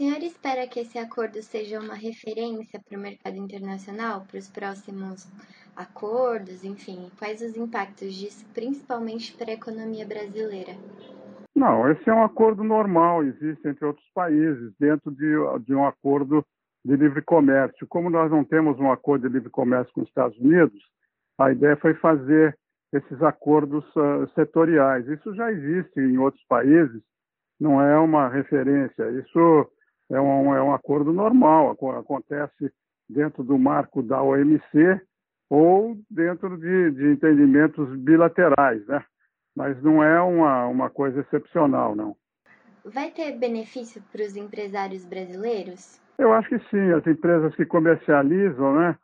senhor espera que esse acordo seja uma referência para o mercado internacional, para os próximos acordos, enfim? Quais os impactos disso, principalmente para a economia brasileira? Não, esse é um acordo normal, existe entre outros países, dentro de, de um acordo de livre comércio. Como nós não temos um acordo de livre comércio com os Estados Unidos, a ideia foi fazer esses acordos uh, setoriais. Isso já existe em outros países, não é uma referência. Isso é um, é um acordo normal, acontece dentro do marco da OMC ou dentro de, de entendimentos bilaterais, né? Mas não é uma, uma coisa excepcional, não. Vai ter benefício para os empresários brasileiros? Eu acho que sim. As empresas que comercializam, né?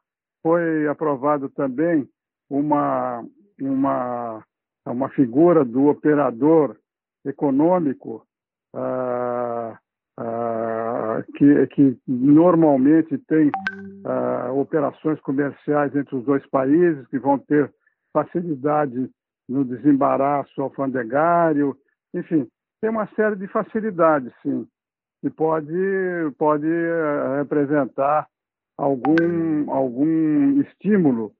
Foi aprovado também uma, uma, uma figura do operador econômico ah, que, que normalmente tem ah, operações comerciais entre os dois países, que vão ter facilidade no desembaraço alfandegário, enfim, tem uma série de facilidades, sim, que pode, pode eh, representar algum, algum estímulo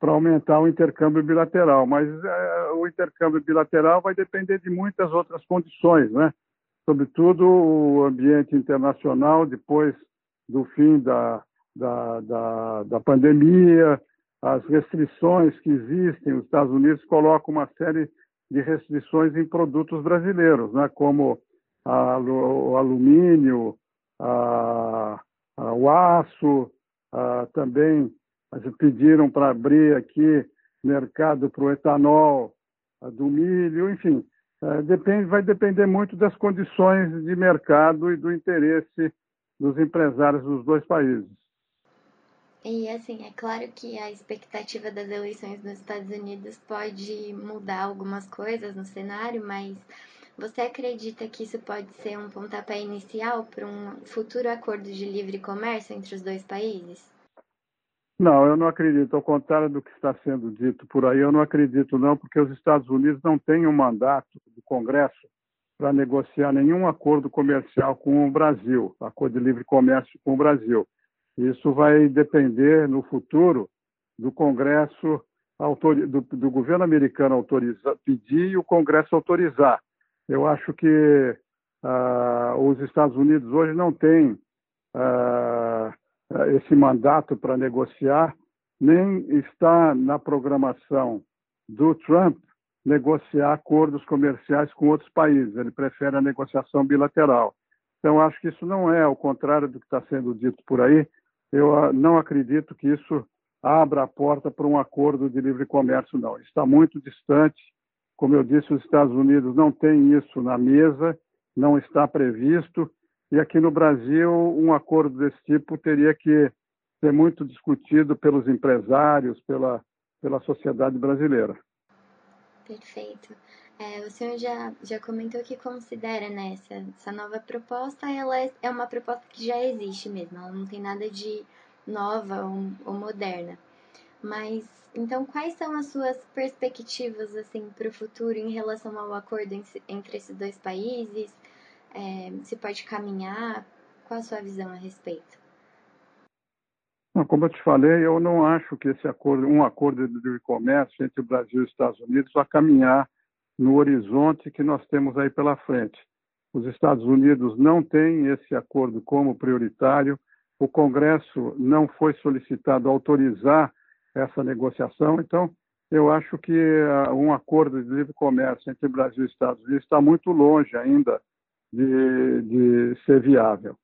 para aumentar o intercâmbio bilateral, mas é, o intercâmbio bilateral vai depender de muitas outras condições, né? Sobretudo o ambiente internacional depois do fim da, da, da, da pandemia, as restrições que existem. Os Estados Unidos colocam uma série de restrições em produtos brasileiros, né? Como a, o alumínio, a, a, o aço, também pediram para abrir aqui mercado para o etanol, do milho, enfim, depende, vai depender muito das condições de mercado e do interesse dos empresários dos dois países. E assim, é claro que a expectativa das eleições nos Estados Unidos pode mudar algumas coisas no cenário, mas você acredita que isso pode ser um pontapé inicial para um futuro acordo de livre comércio entre os dois países? Não, eu não acredito. Ao contrário do que está sendo dito por aí, eu não acredito não, porque os Estados Unidos não têm um mandato do Congresso para negociar nenhum acordo comercial com o Brasil, acordo de livre comércio com o Brasil. Isso vai depender no futuro do Congresso do, governo americano autorizar, pedir e o Congresso autorizar. Eu acho que uh, os Estados Unidos hoje não têm eh, esse mandato para negociar, nem está na programação do Trump negociar acordos comerciais com outros países. Ele prefere a negociação bilateral. Então, acho que isso não é, ao contrário do que está sendo dito por aí, eu ah, não acredito que isso abra a porta para um acordo de livre comércio, não. Está muito distante. Como eu disse, os Estados Unidos não têm isso na mesa, não está previsto. E aqui no Brasil, um acordo desse tipo teria que ser muito discutido pelos empresários, pela, pela sociedade brasileira. Perfeito. É, o senhor já, já comentou que considera né, essa, essa nova proposta, ela é, é, uma proposta que já existe mesmo, ela não tem nada de nova ou, ou moderna. Mas, então, quais são as suas perspectivas assim, para o futuro em relação ao acordo entre esses dois países? É, se pode caminhar? Qual a sua visão a respeito? Como eu te falei, eu não acho que esse acordo, um acordo de livre comércio entre o Brasil e os Estados Unidos vai caminhar no horizonte que nós temos aí pela frente. Os Estados Unidos não têm esse acordo como prioritário. O Congresso não foi solicitado autorizar essa negociação. Então, eu acho que uh, um acordo de livre comércio entre Brasil e Estados Unidos está muito longe ainda de, de ser viável.